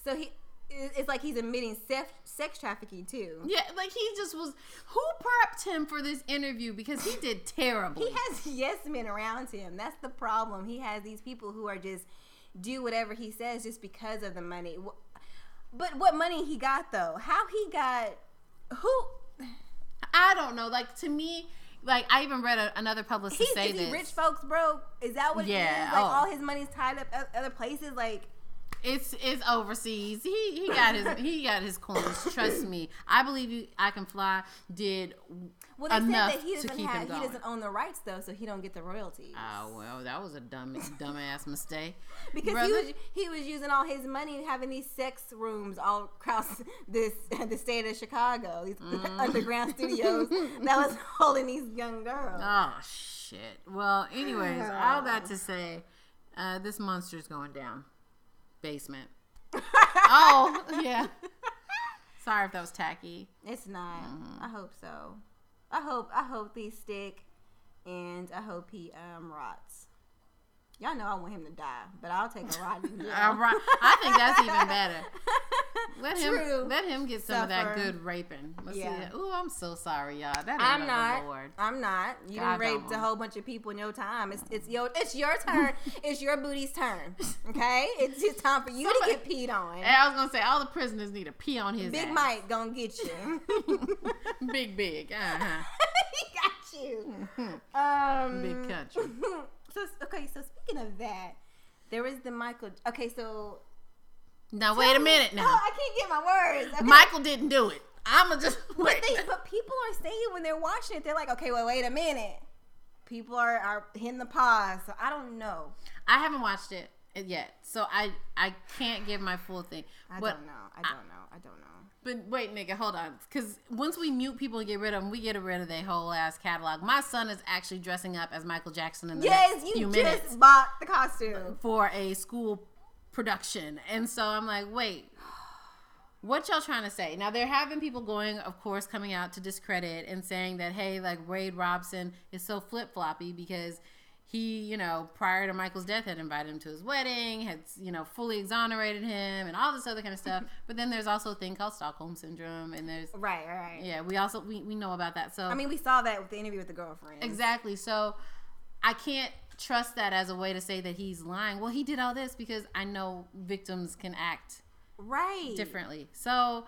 so he it's like he's admitting sex sex trafficking too. Yeah, like he just was. Who prepped him for this interview? Because he did terribly. He has yes men around him. That's the problem. He has these people who are just do whatever he says just because of the money. But what money he got though? How he got who? I don't know. Like to me, like I even read a, another publicist He's, say is he this. rich folks broke? Is that what Yeah, it is? Like oh. all his money's tied up at other places. Like It's it's overseas. He he got his he got his coins. Trust me. I believe you. I can fly. Did well, they enough said that he doesn't have he doesn't own the rights though, so he don't get the royalties. Oh well, that was a dumb dumbass mistake. because Brother? he was he was using all his money and having these sex rooms all across this the state of Chicago, these Mm. underground studios that was holding these young girls. Oh shit. Well, anyways, all that to say, uh, this monster's going down. Basement. oh yeah. Sorry if that was tacky. It's not. Mm-hmm. I hope so. I hope I hope these stick, and I hope he um rots. Y'all know I want him to die, but I'll take a ride in jail. All right. I think that's even better. Let him let him get some of that Suffer. good raping. Let's Yeah. see. Ooh, I'm so sorry, y'all. That ain't I'm of not. the Lord. I'm not. You God done raped don't. a whole bunch of people in your time. It's it's your it's your turn. it's your booty's turn. Okay, it's it's time for you Somebody- to get peed on. And I was gonna say all the prisoners need to pee on his Big ass. Mike gonna get you. big big. Uh-huh. he got you. Um, Big country. So okay, so speaking of that, there is the Michael. Okay, so Now wait a minute Oh, now. I can't get my words. Okay. Michael didn't do it. I'ma just But, they, but people are saying when they're watching it, they're like, okay, well, wait a minute. People are, are hitting the pause. So I don't know. I haven't watched it yet, so I I can't give my full thing. I but don't know. I don't know. I don't know. But wait, nigga, hold on. Because once we mute people and get rid of them, we get rid of their whole ass catalog. My son is actually dressing up as Michael Jackson in the Yes, next few you just minutes bought the costume. for a school production. And so I'm like, wait, what y'all trying to say? Now, they're having people going, of course, coming out to discredit and saying that, hey, like Wade Robson is so flip floppy because he, you know, prior to Michael's death, had invited him to his wedding, had, you know, fully exonerated him and all this other kind of stuff. but then there's also a thing called Stockholm Syndrome. And there's, Right, right. yeah, we also, we, we know about that. So, I mean, we saw that with the interview with the girlfriend. Exactly. So I can't trust that as a way to say that he's lying. Well, he did all this because I know victims can act Right. differently. So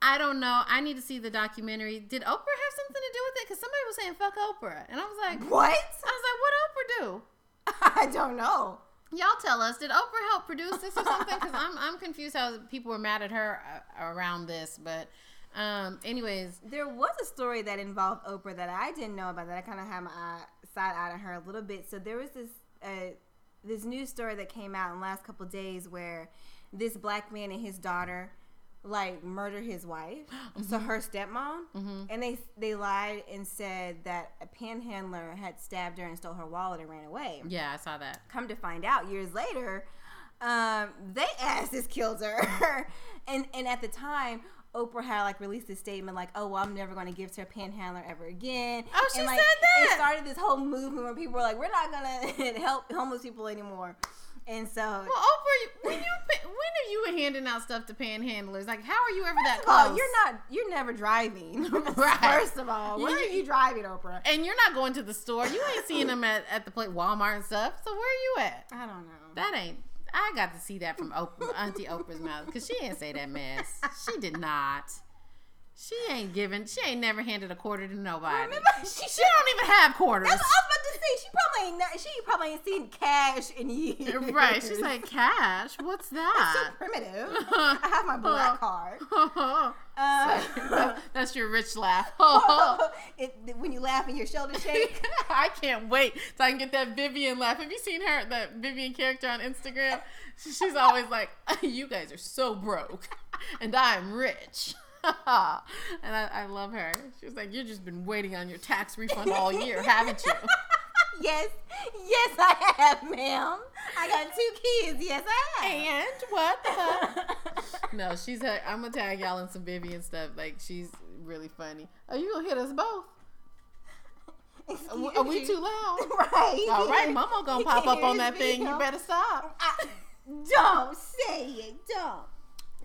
I don't know. I need to see the documentary. Did Oprah have something to do with it? Because somebody was saying fuck Oprah, and I was like, What? I was like, what Oprah do? I don't know. Y'all tell us. Did Oprah help produce this or something? Because I'm I'm confused how people were mad at her uh, around this. But um, anyways, There was a story that involved Oprah that I didn't know about that I kind of had my eye, side eye on her a little bit. So there was this uh, this news story that came out in the last couple days where this black man and his daughter like murdered his wife, so her stepmom, and they they lied and said that a panhandler had stabbed her and stole her wallet and ran away. yeah, I saw that. Come to find out, years later, um, they asses killed her, and and at the time. Oprah had like released a statement like, "Oh, well, I'm never going to give to a panhandler ever again." Oh, she and, like, said that? It started this whole movement where people were like, "We're not going to help homeless people anymore," and so Well, Oprah, when you when are you handing out stuff to panhandlers? Like, how are you ever that of all, close? you're not you're never driving. Right. First of all, where You- are you driving, Oprah? and you're not going to the store. You ain't seeing them at, at the plate Walmart and stuff. So where are you at? I don't know. That ain't. I got to see that from Oprah, Auntie Oprah's mouth because she didn't say that mess. She did not. She ain't giving. She ain't never handed a quarter to nobody. Remember, she, She don't even have quarters. That's what I was about to say. She probably ain't. not- She probably ain't seen cash in years. Right? She's like, cash. What's that? That's that? so primitive. I have my black card. Uh, That's your rich laugh. it, when you laugh and your shoulders shake. I can't wait till I can get that Vivian laugh. Have you seen her, that Vivian character on Instagram? She's always like, "You guys are so broke, and I'm rich." and I, I love her. She was like, "You've just been waiting on your tax refund all year, haven't you?" yes, yes, I have, ma'am. I got two kids. Yes, I have. And what? No, she's. I'm gonna tag y'all in some Vivian stuff. Like she's really funny. Are you gonna hit us both? Are, are we too loud? Right. All right, Mama gonna pop up on that thing. You better stop. I, don't say it. Don't.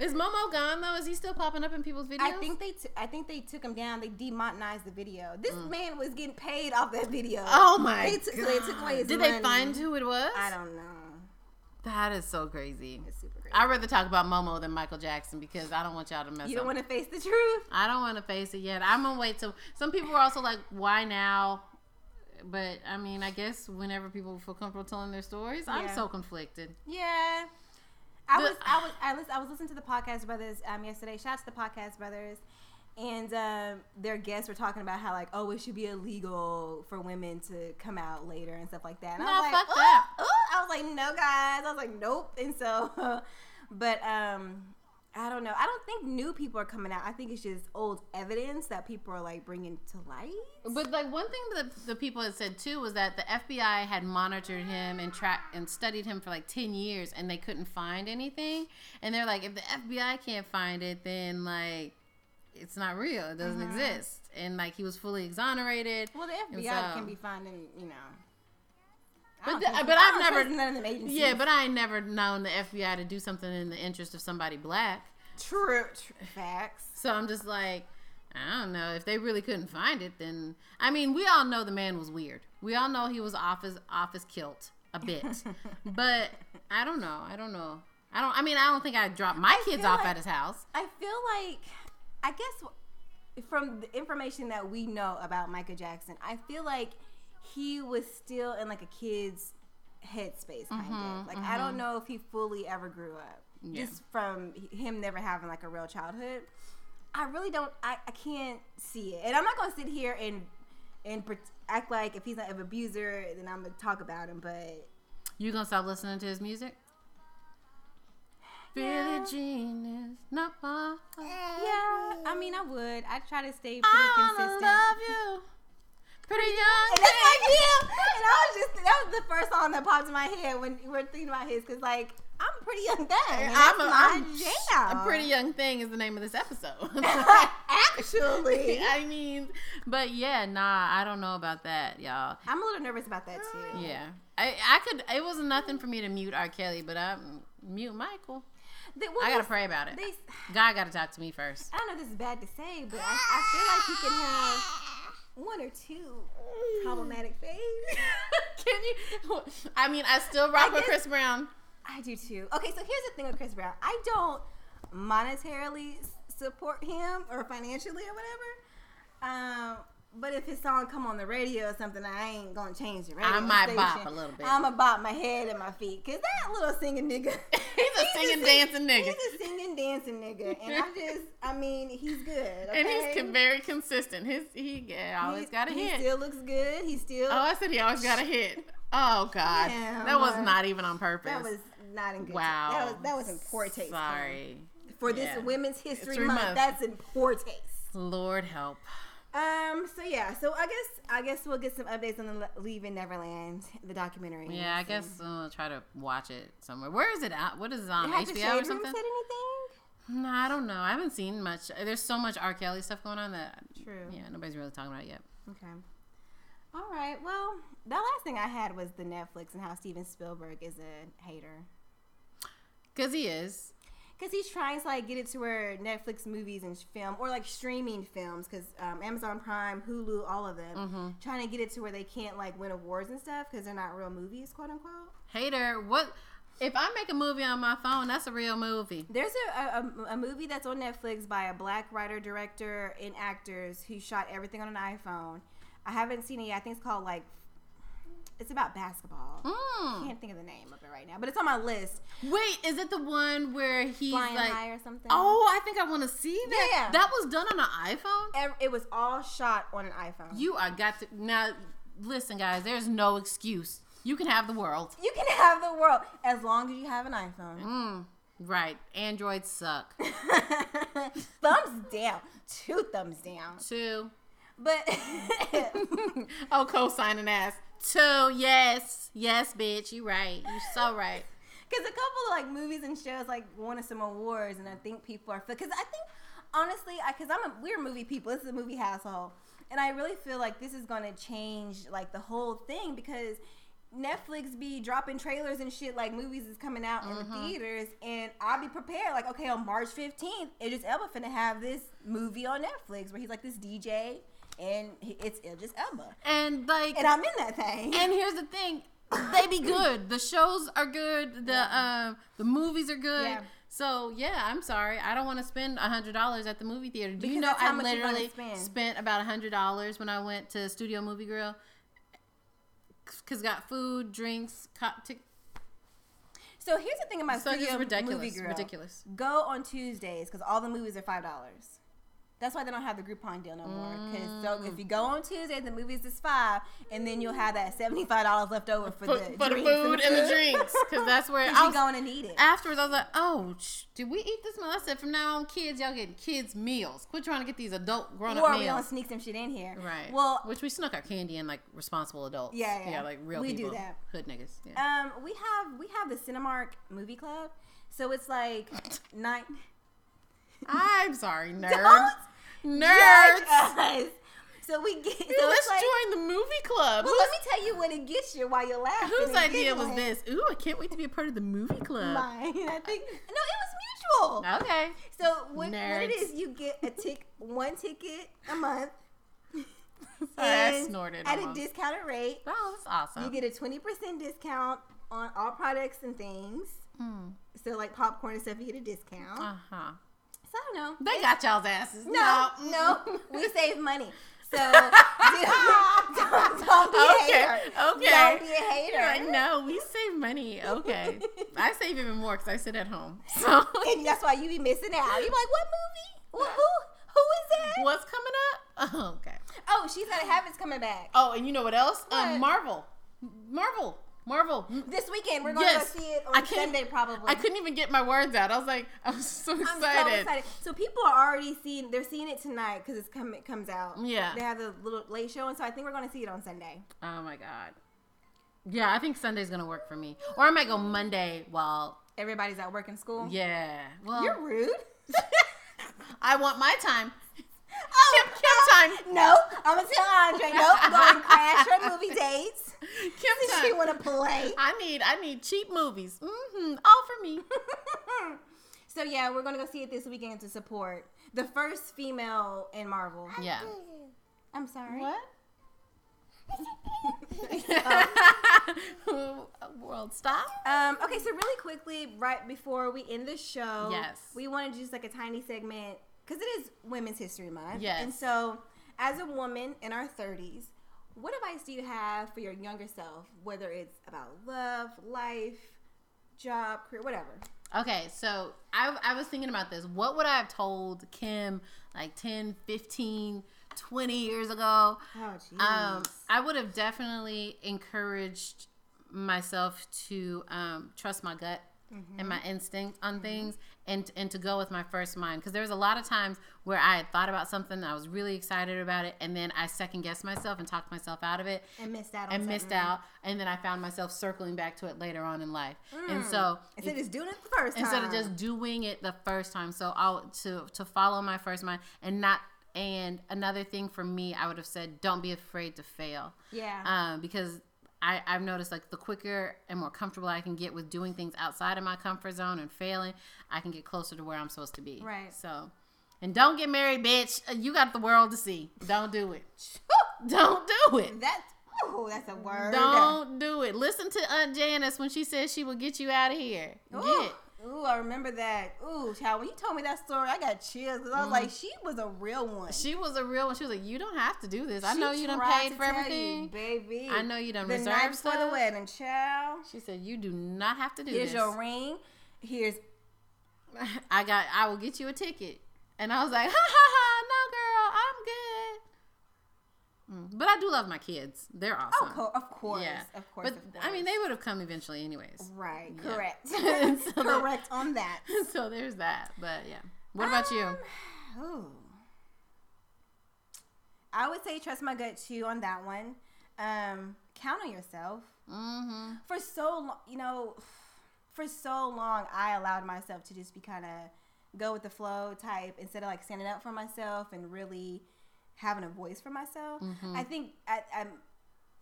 Is Momo gone though? Is he still popping up in people's videos? I think they. T- I think they took him down. They demonetized the video. This man was getting paid off that video. Mm. Oh my They took, so they took away his Did they find who it was? I don't know. That is so crazy. It's super crazy. I'd rather talk about Momo than Michael Jackson because I don't want y'all to mess you don't want to face the truth. I don't want to face it yet. I'm gonna wait till. Some people are also like, "Why now?" But I mean, I guess whenever people feel comfortable telling their stories, I'm so conflicted. Yeah. I The- was I was I was I was listening to the podcast brothers um yesterday. Shout out to the podcast brothers. And um, their guests were talking about how like, oh, it should be illegal for women to come out later and stuff like that. And I was like, fuck "Ooh, that." ooh." I was like, no, guys. I was like, nope. And so, but um, I don't know. I don't think new people are coming out. I think it's just old evidence that people are like bringing to light. But like one thing that the people had said too was that the FBI had monitored him and tracked and studied him for like ten years, and they couldn't find anything. And they're like, if the FBI can't find it, then like it's not real. It doesn't mm-hmm. exist. And like he was fully exonerated. Well, the FBI so- can be finding, you know. I But the- but I I've never- none of them agencies. Yeah, but I ain't never known the FBI to do something in the interest of somebody black. True, true facts. So I'm just like, I don't know. If they really couldn't find it, then I mean, we all know the man was weird. We all know he was off his off his kilt a bit, but I don't know. I don't know. I don't. I mean, I don't think I'd drop my I kids off like- at his house. I feel like, I guess from the information that we know about Michael Jackson, I feel like he was still in like a kid's headspace, kind of. Mm-hmm, like I don't mm-hmm. know if he fully ever grew up, Yeah. just from him never having like a real childhood. I really don't. I, I can't see it, and I'm not gonna sit here and and act like if he's an abuser, then I'm gonna talk about him. But You gonna stop listening to his music? Yeah. Billie Jean is not my. yeah, I mean, I would. I try to stay pretty I consistent. love you. Pretty young. And that's. And I was just that was the first song that popped in my head when we were thinking about his, because like I'm pretty young thing. I'm a, I'm jam. a pretty young thing is the name of this episode. Actually, I mean, but yeah, nah, I don't know about that, y'all. I'm a little nervous about that too. Yeah, I I could. It was nothing for me to mute R. Kelly, but I mute Michael. They- well, I gotta pray about it. They, God got to talk to me first. I don't know if this is bad to say, but I, I feel like you can have one or two problematic faves. Can you? I mean, I still rock I with Chris Brown. I do too. Okay, so here's the thing with Chris Brown. I don't monetarily support him or financially or whatever. Um, but if his song come on the radio or something, I ain't gonna change the radio I might station. bop a little bit. I'ma bop my head and my feet, cause that little singing nigga. He's a singing, dancing nigga. He's a singing, dancing nigga, and I just, I mean, he's good. And he's con- very consistent. His he yeah, always He- got a he hit. He still looks good. He still. oh, I said he always got a hit. Oh God, Yeah, that was not even on purpose. that was not in good. wow. That was that was in poor taste. Sorry, For this Yeah. Women's History History Month, Month. that's in poor taste. Lord help. Um. So yeah. So I guess I guess we'll get some updates on the Le- Leaving Neverland, the documentary. Yeah, I So- guess I'll try to watch it somewhere. Where is it at? What is it on the HBO or something? said anything? No, I don't know. I haven't seen much. There's so much R. Kelly stuff going on that True. yeah, nobody's really talking about it yet. Okay. All right. Well, that last thing I had was the Netflix and how Steven Spielberg is a hater. Cause he is. Because he's trying to like get it to where Netflix movies and film or like streaming films, because um, Amazon Prime, Hulu, all of them, Mm-hmm. trying to get it to where they can't like win awards and stuff because they're not real movies, quote unquote. Hater. What? If I make a movie on my phone, that's a real movie. There's a, a, a movie that's on Netflix by a black writer, director, and actors who shot everything on an iPhone. I haven't seen it yet. I think it's called like, it's about basketball. Mm. Can't think of the name of it right now, but it's on my list. Wait, is it the one where he's Flying like? High or something. Oh, I think I want to see that. Yeah. That was done on an iPhone. It was all shot on an iPhone. You are got to now. Listen, guys. There's no excuse. You can have the world. You can have the world as long as you have an iPhone. Mm, right. Androids suck. thumbs down. Two thumbs down. Two. But oh, co-signing ass. Two. Yes. Yes, bitch. You right. You're so right. because a couple of like movies and shows like won us some awards, and I think people are because I think honestly, I because I'm a, we're movie people. This is a movie household, and I really feel like this is going to change like the whole thing because. Netflix be dropping trailers and shit like movies is coming out in the mm-hmm. theaters, and I'll be prepared. Like, okay, on March fifteenth, Idris Elba finna have this movie on Netflix where he's like this DJ, and it's Idris Elba, And like, and I'm in that thing. And here's the thing, they be good. The shows are good. The um the movies are good. Yeah. So yeah, I'm sorry. I don't want to spend a hundred dollars at the movie theater. Do you know I much you're gonna literally spent about a hundred dollars when I went to Studio Movie Grill? Cause got food, drinks. So here's the thing about So Studio ridiculous, Movie Grill. ridiculous. Go on Tuesdays because all the movies are five dollars. That's why they don't have the Groupon deal no more. Because so if you go on Tuesday, the movies is five, and then you'll have that seventy five dollars left over for, For, the for the food and the drinks, because that's where I was, going to need it. afterwards, I was like, "Oh, sh- did we eat this meal?" I said, "From now on, kids, y'all getting kids meals. Quit trying to get these adult grown up Or we gonna sneak some shit in here. Right. Well, which we snuck our candy in like responsible adults. Yeah, yeah. like real We do that. Hood niggas. Yeah. um, we have we have the Cinemark Movie Club. So it's like nine. I'm sorry, nerds. Don't Nerds. So we get. So Let's like, join the movie club. Well, Whose, let me tell you what it gets you while you're laughing. whose idea was this? Ooh, I can't wait to be a part of the movie club. Mine. I think no, it was mutual. Okay. So what, what it is, you get a tick, one ticket a month, I snorted at almost. a discounted rate. Oh, that's awesome. You get a twenty percent discount on all products and things. Hmm. So like popcorn and stuff, you get a discount. Uh huh. So I don't know. They got y'all's asses. no, no, we save money. So don't, don't, don't be a hater. okay. Don't be a hater. Like, no, we save money. Okay. I save even more because I sit at home. So and that's why you be missing out. You're like, what movie? Who, who, Who is that? What's coming up? Oh, okay. Oh, she's got habits coming back. Oh, and you know what else? What? Um, Marvel. Marvel. Marvel. This weekend we're going Yes. to go see it on Sunday probably. I couldn't even get my words out. I was like, I was so excited. I'm so excited. So people are already seeing. They're seeing it tonight because it's come. It comes out. Yeah. They have the little late show, and so I think we're going to see it on Sunday. Oh my god. Yeah, I think Sunday's gonna work for me, or I might go Monday. While Everybody's at work in school. yeah, well, You're rude. I want my time. Oh, Kim, Kim time. No, I'm gonna tell Andre. Nope, going to crash her movie dates. Kim She time. want to play. I need I need cheap movies. Mm-hmm. All for me. so yeah, we're gonna go see it this weekend to support the first female in Marvel. Yeah. I'm sorry. What? World stop. Um, okay, so really quickly, right before we end the show, Yes. we want to do just like a tiny segment because it is Women's History Month. Yes. And so, as a woman in our 30s, what advice do you have for your younger self, whether it's about love, life, job, career, whatever? Okay, so I, I was thinking about this. What would I have told Kim like 10, 15, 20 years ago? Oh. Um, I would have definitely encouraged myself to um, trust my gut and my instinct on things and and to go with my first mind because there was a lot of times where I had thought about something and I was really excited about it and then I second guessed myself and talked myself out of it and missed out on and missed out and then I found myself circling back to it later on in life and so Instead of just doing it the first time. instead of just doing it the first time. So I'll to to follow my first mind and not. And another thing for me, I would have said, don't be afraid to fail. Yeah. Um, because I, I've noticed like the quicker and more comfortable I can get with doing things outside of my comfort zone and failing, I can get closer to where I'm supposed to be. Right. So, and don't get married, bitch. Uh, You got the world to see. Don't do it. don't do it. That's oh, that's a word. Don't do it. Listen to Aunt Janice when she says she will get you out of here. Ooh, Get. Ooh, I remember that. Ooh, child, when you told me that story, I got chills because I was like, mm. she was a real one. She was a real one. She was like, "You don't have to do this. I She know you done paid to for everything. you, baby. I know you done the reserved night before the wedding, child. She said, "You do not have to do Here's this. Here's your ring. Here's I got. I will get you a ticket." And I was like, "Ha ha ha! No, girl, I'm good." Mm, But I do love my kids. They're oh, awesome. co- of course, yeah, of course. But of I mean, they would have come eventually, anyways. right, Yeah. correct, So that- correct on that. so there's that. But yeah, what about you? Um, ooh. I would say trust my gut too on that one. Um, count on yourself. Mm-hmm. For so long, you know, for so long, I allowed myself to just be kind of go with the flow type instead of like standing up for myself and really having a voice for myself. Mm-hmm. I think I, I'm.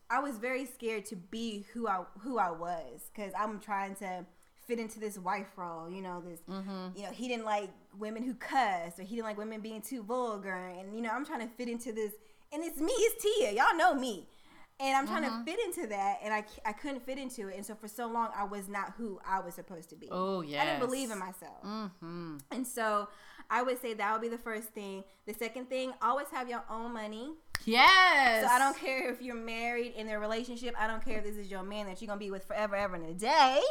I was very scared to be who I who I was because I'm trying to fit into this wife role. You know this. Mm-hmm. You know he didn't like women who cuss or he didn't like women being too vulgar and you know I'm trying to fit into this and it's me it's Tia y'all know me and I'm trying Mm-hmm. to fit into that and I, I couldn't fit into it and so for so long I was not who I was supposed to be. Oh yeah. I didn't believe in myself. Mm-hmm. And so I would say that would be the first thing. The second thing, always have your own money. Yes. So I don't care if you're married in a relationship. I don't care if this is your man that you're gonna be with forever, ever and a day.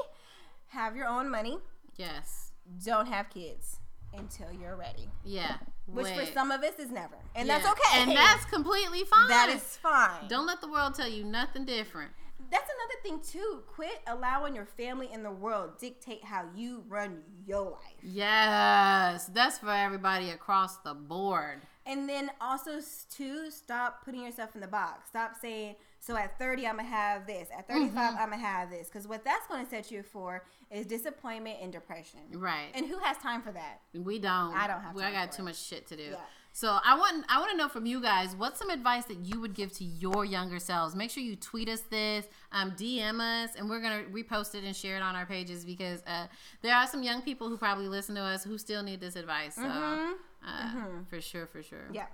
Have your own money. Yes. Don't have kids until you're ready. Yeah. Which for some of us is never, and Yeah. that's okay. And that's completely fine. that is fine. Don't let the world tell you nothing different. That's another thing too. Quit allowing your family and the world dictate how you run your life. Yes, that's for everybody across the board. And then also too, stop putting yourself in the box. Stop saying, "So at 30, I'm gonna have this. At 35, mm-hmm. I'm gonna have this." Because what that's gonna set you for is disappointment and depression. Right. And who has time for that? we don't. I don't have We, I got too it. much shit to do. Yeah. So I want I want to know from you guys what's some advice that you would give to your younger selves. Make sure you tweet us this, um, DM us, and we're gonna repost it and share it on our pages because uh, there are some young people who probably listen to us who still need this advice. So Mhm. uh, for sure, for sure. Yeah.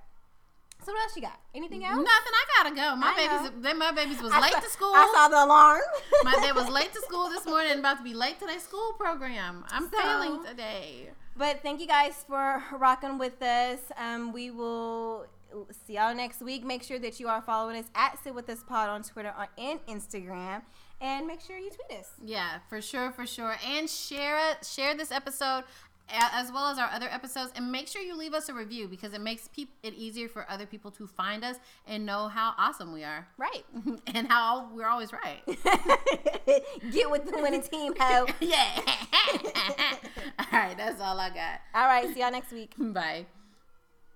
So what else you got? Anything else? Nothing. I gotta go. My I babies. They, my babies was I late saw- to school. I saw the alarm. My dad was late to school this morning about to be late to their school program. I'm So- failing today. But thank you guys for rocking with us. Um, we will see y'all next week. Make sure that you are following us at Sit With Us Pod on Twitter and Instagram. And make sure you tweet us. Yeah, for sure, for sure. And share share this episode as well as our other episodes. And make sure you leave us a review because it makes peop- it easier for other people to find us and know how awesome we are. Right. and how we're always right. Get with the winning team, ho. yeah. all right, that's all I got. All right. See y'all next week. Bye.